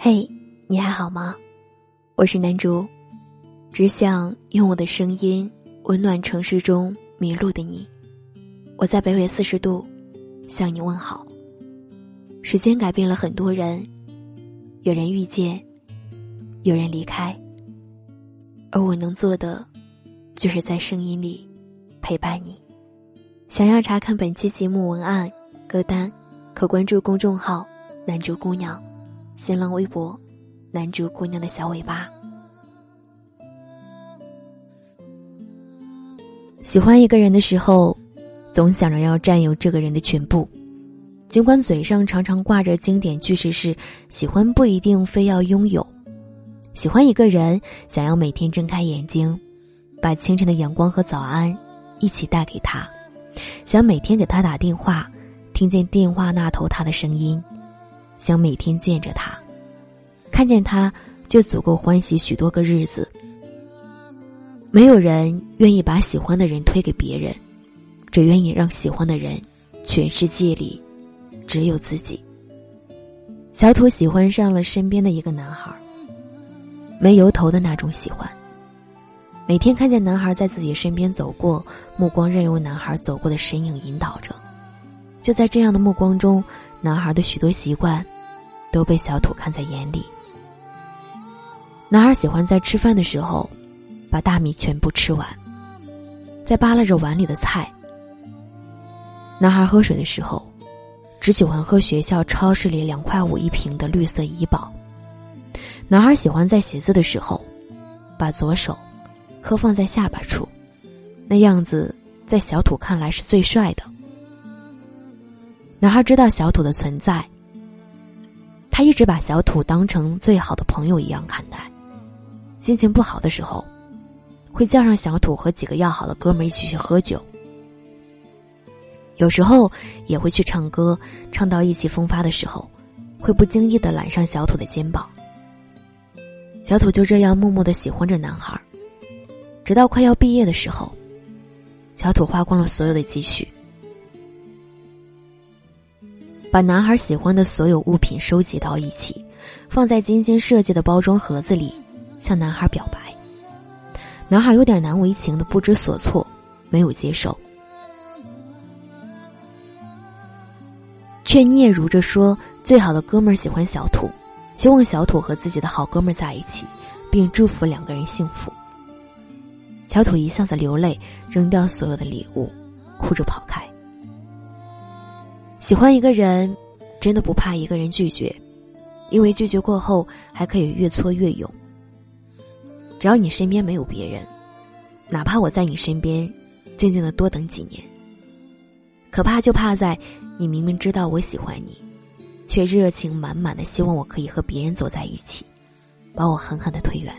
嘿，你还好吗？我是南竹，只想用我的声音温暖城市中迷路的你。我在北纬四十度向你问好。时间改变了很多人，有人遇见，有人离开，而我能做的，就是在声音里陪伴你。想要查看本期节目文案、歌单，可关注公众号“南竹姑娘”，新浪微博“南竹姑娘的小尾巴”。喜欢一个人的时候，总想着要占有这个人的全部，尽管嘴上常常挂着经典句式是“喜欢不一定非要拥有”。喜欢一个人，想要每天睁开眼睛，把清晨的阳光和早安一起带给他。想每天给他打电话，听见电话那头他的声音；想每天见着他，看见他就足够欢喜许多个日子。没有人愿意把喜欢的人推给别人，只愿意让喜欢的人，全世界里只有自己。小土喜欢上了身边的一个男孩，没由头的那种喜欢。每天看见男孩在自己身边走过，目光任由男孩走过的身影引导着。就在这样的目光中，男孩的许多习惯都被小土看在眼里。男孩喜欢在吃饭的时候把大米全部吃完，在扒拉着碗里的菜。男孩喝水的时候，只喜欢喝学校超市里两块五一瓶的绿色怡宝。男孩喜欢在写字的时候，把左手。磕放在下巴处，那样子在小土看来是最帅的。男孩知道小土的存在，他一直把小土当成最好的朋友一样看待。心情不好的时候，会叫上小土和几个要好的哥们一起去喝酒。有时候也会去唱歌，唱到意气风发的时候，会不经意的揽上小土的肩膀。小土就这样默默的喜欢着男孩。直到快要毕业的时候，小土花光了所有的积蓄，把男孩喜欢的所有物品收集到一起，放在精心设计的包装盒子里，向男孩表白。男孩有点难为情的不知所措，没有接受，却嗫嚅着说：“最好的哥们儿喜欢小土，希望小土和自己的好哥们儿在一起，并祝福两个人幸福。”小土一下子流泪，扔掉所有的礼物，哭着跑开。喜欢一个人，真的不怕一个人拒绝，因为拒绝过后还可以越挫越勇。只要你身边没有别人，哪怕我在你身边，静静的多等几年。可怕就怕在你明明知道我喜欢你，却热情满满的希望我可以和别人走在一起，把我狠狠的推远。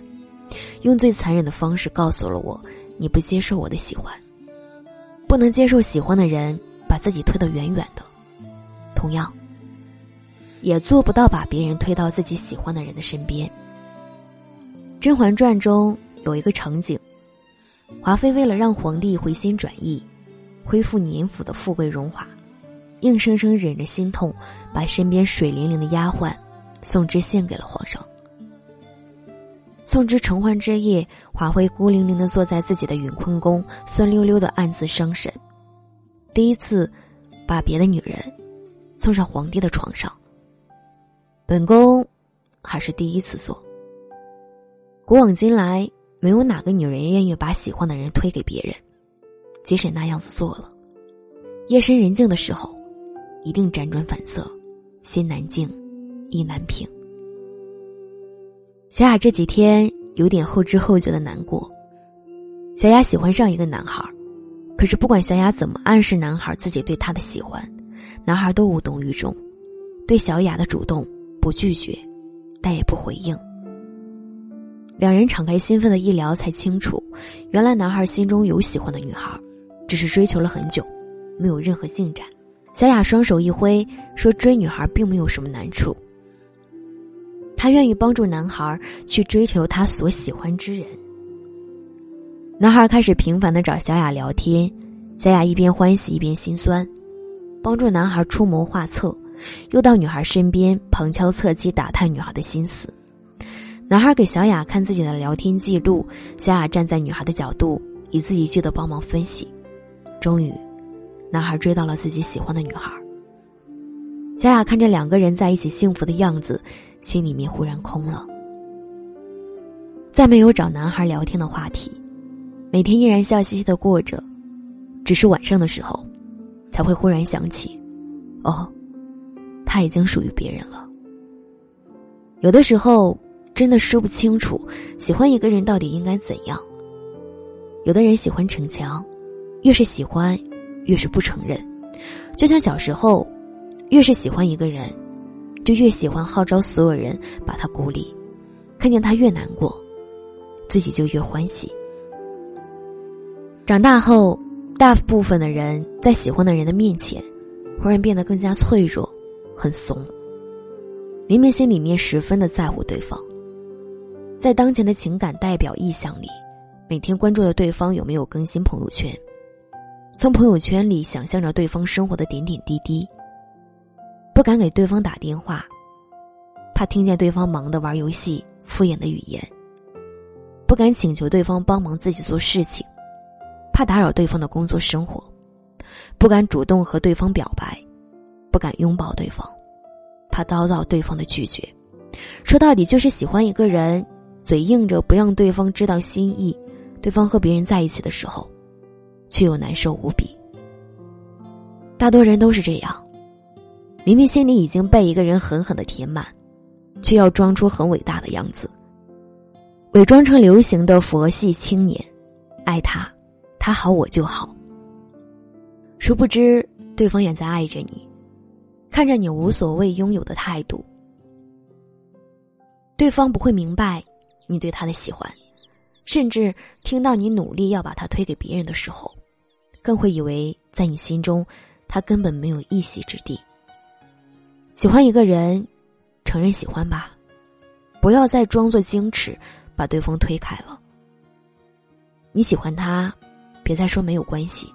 用最残忍的方式告诉了我，你不接受我的喜欢，不能接受喜欢的人把自己推得远远的，同样，也做不到把别人推到自己喜欢的人的身边。《甄嬛传》中有一个场景，华妃为了让皇帝回心转意，恢复年府的富贵荣华，硬生生忍着心痛，把身边水灵灵的丫鬟宋芝献给了皇上。宋之承欢之夜，华妃孤零零的坐在自己的云坤宫，酸溜溜的暗自伤神。第一次，把别的女人送上皇帝的床上。本宫还是第一次做。古往今来，没有哪个女人愿意把喜欢的人推给别人，即使那样子做了，夜深人静的时候，一定辗转反侧，心难静，意难平。小雅这几天有点后知后觉的难过。小雅喜欢上一个男孩，可是不管小雅怎么暗示男孩自己对她的喜欢，男孩都无动于衷，对小雅的主动不拒绝，但也不回应。两人敞开心扉的一聊，才清楚，原来男孩心中有喜欢的女孩，只是追求了很久，没有任何进展。小雅双手一挥，说：“追女孩并没有什么难处。”他愿意帮助男孩去追求他所喜欢之人。男孩开始频繁的找小雅聊天，小雅一边欢喜一边心酸，帮助男孩出谋划策，又到女孩身边旁敲侧击打探女孩的心思。男孩给小雅看自己的聊天记录，小雅站在女孩的角度，一字一句的帮忙分析。终于，男孩追到了自己喜欢的女孩。小雅看着两个人在一起幸福的样子，心里面忽然空了。再没有找男孩聊天的话题，每天依然笑嘻嘻的过着，只是晚上的时候，才会忽然想起，哦，他已经属于别人了。有的时候真的说不清楚，喜欢一个人到底应该怎样。有的人喜欢逞强，越是喜欢，越是不承认，就像小时候。越是喜欢一个人，就越喜欢号召所有人把他孤立，看见他越难过，自己就越欢喜。长大后，大部分的人在喜欢的人的面前，忽然变得更加脆弱，很怂。明明心里面十分的在乎对方，在当前的情感代表意向里，每天关注着对方有没有更新朋友圈，从朋友圈里想象着对方生活的点点滴滴。不敢给对方打电话，怕听见对方忙的玩游戏、敷衍的语言；不敢请求对方帮忙自己做事情，怕打扰对方的工作生活；不敢主动和对方表白，不敢拥抱对方，怕遭到对方的拒绝。说到底，就是喜欢一个人，嘴硬着不让对方知道心意，对方和别人在一起的时候，却又难受无比。大多人都是这样。明明心里已经被一个人狠狠的填满，却要装出很伟大的样子，伪装成流行的佛系青年，爱他，他好我就好。殊不知，对方也在爱着你，看着你无所谓拥有的态度。对方不会明白你对他的喜欢，甚至听到你努力要把他推给别人的时候，更会以为在你心中，他根本没有一席之地。喜欢一个人，承认喜欢吧，不要再装作矜持，把对方推开了。你喜欢他，别再说没有关系，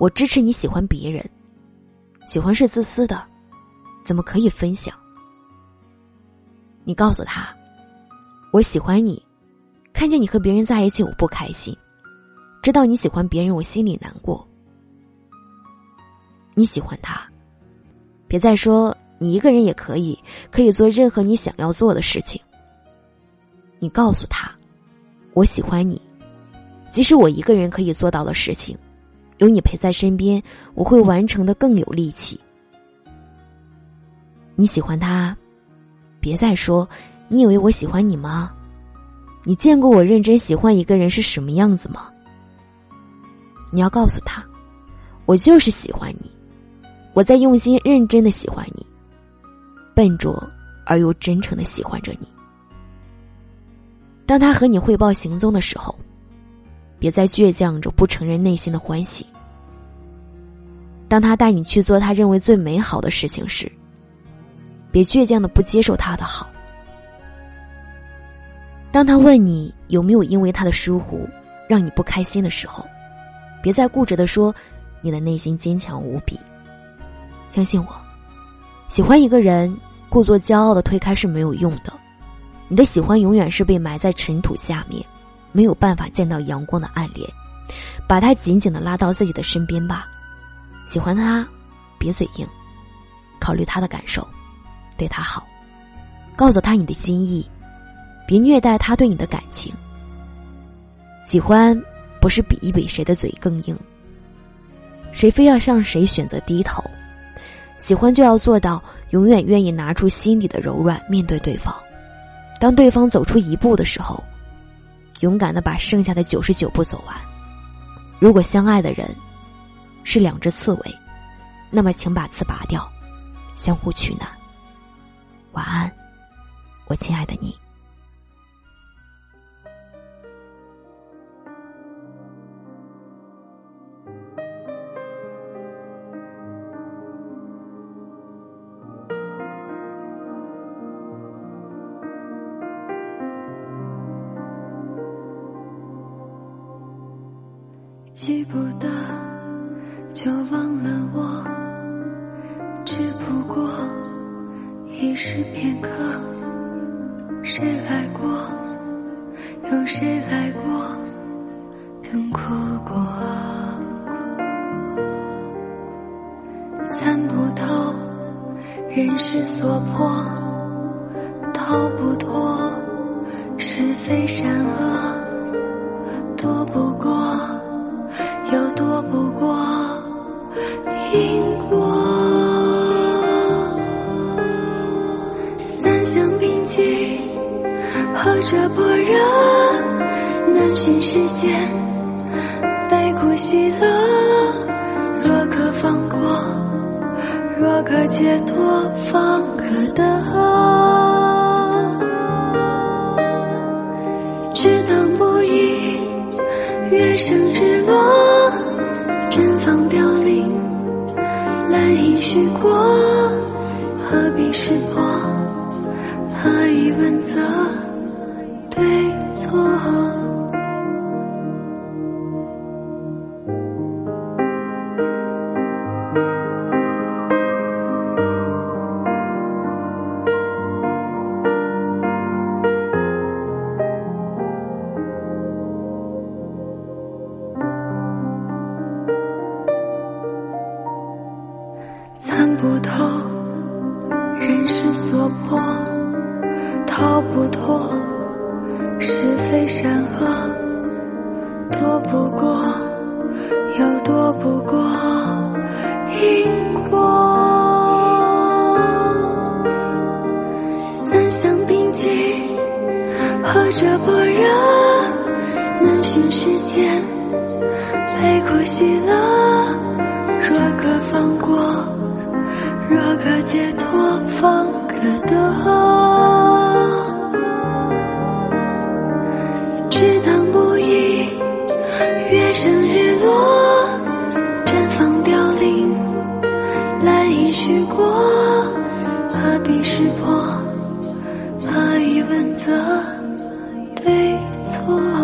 我支持你喜欢别人。喜欢是自私的，怎么可以分享？你告诉他，我喜欢你，看见你和别人在一起，我不开心，知道你喜欢别人，我心里难过。你喜欢他，别再说。你一个人也可以，可以做任何你想要做的事情。你告诉他，我喜欢你，即使我一个人可以做到的事情，有你陪在身边，我会完成的更有力气。你喜欢他，别再说，你以为我喜欢你吗？你见过我认真喜欢一个人是什么样子吗？你要告诉他，我就是喜欢你，我在用心认真的喜欢你。笨拙而又真诚的喜欢着你。当他和你汇报行踪的时候，别再倔强着不承认内心的欢喜。当他带你去做他认为最美好的事情时，别倔强的不接受他的好。当他问你有没有因为他的疏忽让你不开心的时候，别再固执的说你的内心坚强无比。相信我。喜欢一个人，故作骄傲的推开是没有用的。你的喜欢永远是被埋在尘土下面，没有办法见到阳光的暗恋。把他紧紧的拉到自己的身边吧。喜欢他，别嘴硬，考虑他的感受，对他好，告诉他你的心意，别虐待他对你的感情。喜欢不是比一比谁的嘴更硬，谁非要向谁选择低头。喜欢就要做到永远愿意拿出心底的柔软面对对方，当对方走出一步的时候，勇敢的把剩下的九十九步走完。如果相爱的人是两只刺猬，那么请把刺拔掉，相互取暖。晚安，我亲爱的你。记不得，就忘了我，只。不过一时片刻，谁来过？有谁来过？痛哭过？参不透人世所迫，逃不脱是非善恶，躲不过，这般若？难寻世间悲苦喜乐。若可放过，若可解脱，方可得。只当不已，月升日落，绽放凋零，蓝阴虚过，何必识破？何以问责对错？参不透人世所迫，逃不脱是非善恶，躲不过，又躲不过因果。三相并济，何者般若？难寻世间悲苦喜乐，若可放过。若可解脱，方可得。你许过何必识破？何以问责？对错。